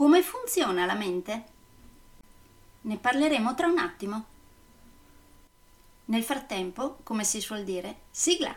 Come funziona la mente? Ne parleremo tra un attimo. Nel frattempo, come si suol dire, sigla!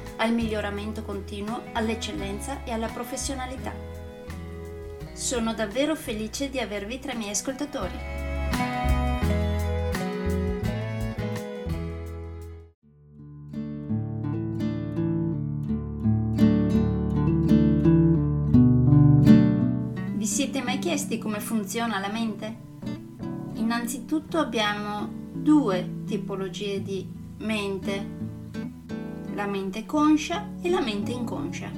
al miglioramento continuo, all'eccellenza e alla professionalità. Sono davvero felice di avervi tra i miei ascoltatori. Vi siete mai chiesti come funziona la mente? Innanzitutto abbiamo due tipologie di mente, la mente conscia e la mente inconscia.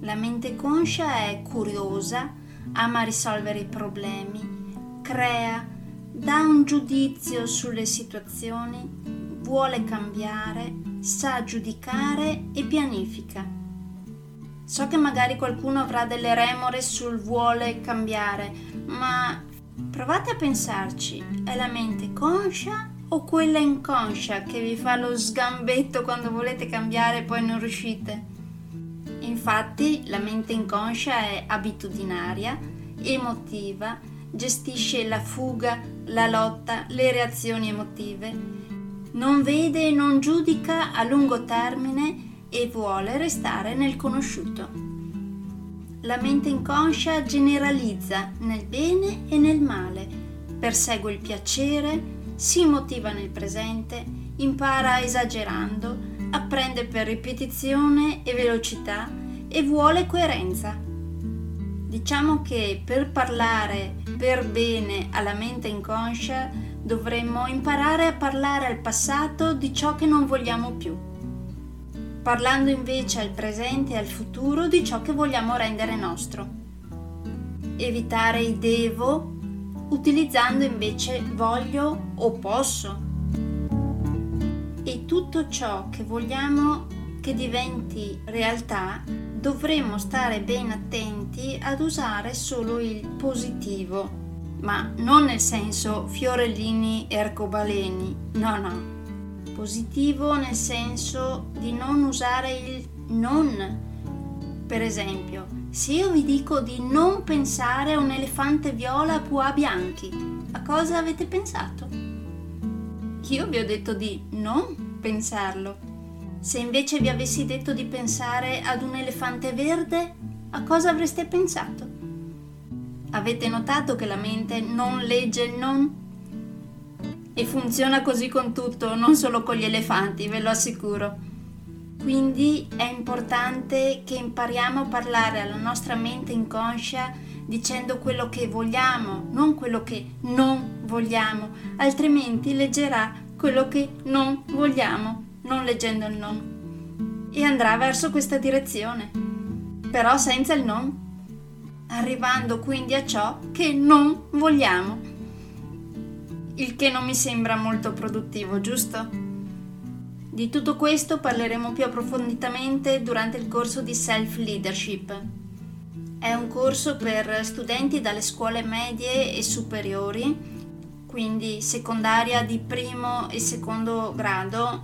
La mente conscia è curiosa, ama risolvere i problemi, crea, dà un giudizio sulle situazioni, vuole cambiare, sa giudicare e pianifica So che magari qualcuno avrà delle remore sul vuole cambiare, ma provate a pensarci, è la mente conscia o quella inconscia che vi fa lo sgambetto quando volete cambiare e poi non riuscite? Infatti la mente inconscia è abitudinaria, emotiva, gestisce la fuga, la lotta, le reazioni emotive, non vede e non giudica a lungo termine e vuole restare nel conosciuto. La mente inconscia generalizza nel bene e nel male, persegue il piacere, si motiva nel presente, impara esagerando, apprende per ripetizione e velocità e vuole coerenza. Diciamo che per parlare per bene alla mente inconscia dovremmo imparare a parlare al passato di ciò che non vogliamo più parlando invece al presente e al futuro di ciò che vogliamo rendere nostro. Evitare i devo utilizzando invece voglio o posso. E tutto ciò che vogliamo che diventi realtà dovremmo stare ben attenti ad usare solo il positivo, ma non nel senso fiorellini e arcobaleni, no no positivo nel senso di non usare il non. Per esempio, se io vi dico di non pensare a un elefante viola a pua bianchi, a cosa avete pensato? Io vi ho detto di non pensarlo. Se invece vi avessi detto di pensare ad un elefante verde, a cosa avreste pensato? Avete notato che la mente non legge il non? E funziona così con tutto, non solo con gli elefanti, ve lo assicuro. Quindi è importante che impariamo a parlare alla nostra mente inconscia dicendo quello che vogliamo, non quello che non vogliamo, altrimenti leggerà quello che non vogliamo, non leggendo il non. E andrà verso questa direzione, però senza il non, arrivando quindi a ciò che non vogliamo il che non mi sembra molto produttivo, giusto? Di tutto questo parleremo più approfonditamente durante il corso di Self Leadership. È un corso per studenti dalle scuole medie e superiori, quindi secondaria di primo e secondo grado,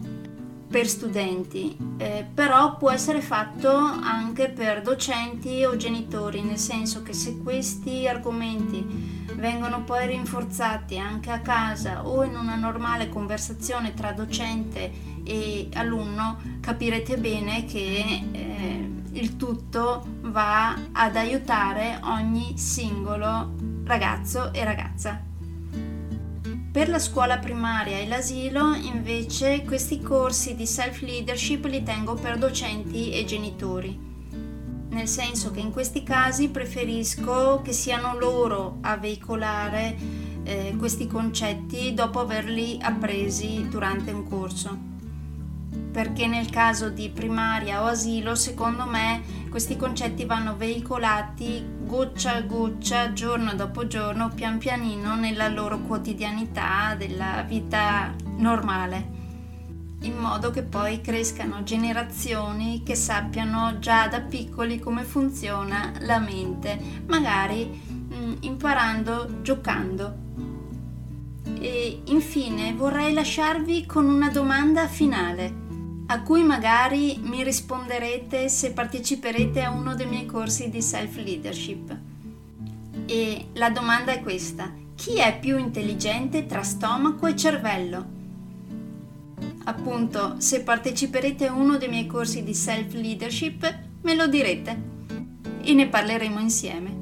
per studenti, eh, però può essere fatto anche per docenti o genitori, nel senso che se questi argomenti vengono poi rinforzati anche a casa o in una normale conversazione tra docente e alunno, capirete bene che eh, il tutto va ad aiutare ogni singolo ragazzo e ragazza. Per la scuola primaria e l'asilo invece questi corsi di self-leadership li tengo per docenti e genitori, nel senso che in questi casi preferisco che siano loro a veicolare eh, questi concetti dopo averli appresi durante un corso. Perché nel caso di primaria o asilo, secondo me, questi concetti vanno veicolati goccia a goccia, giorno dopo giorno, pian pianino nella loro quotidianità della vita normale in modo che poi crescano generazioni che sappiano già da piccoli come funziona la mente, magari mh, mm, imparando giocando. E infine vorrei lasciarvi con una domanda finale a cui magari mi risponderete se parteciperete a uno dei miei corsi di self-leadership. E la domanda è questa. Chi è più intelligente tra stomaco e cervello? Appunto, se parteciperete a uno dei miei corsi di self-leadership, me lo direte e ne parleremo insieme.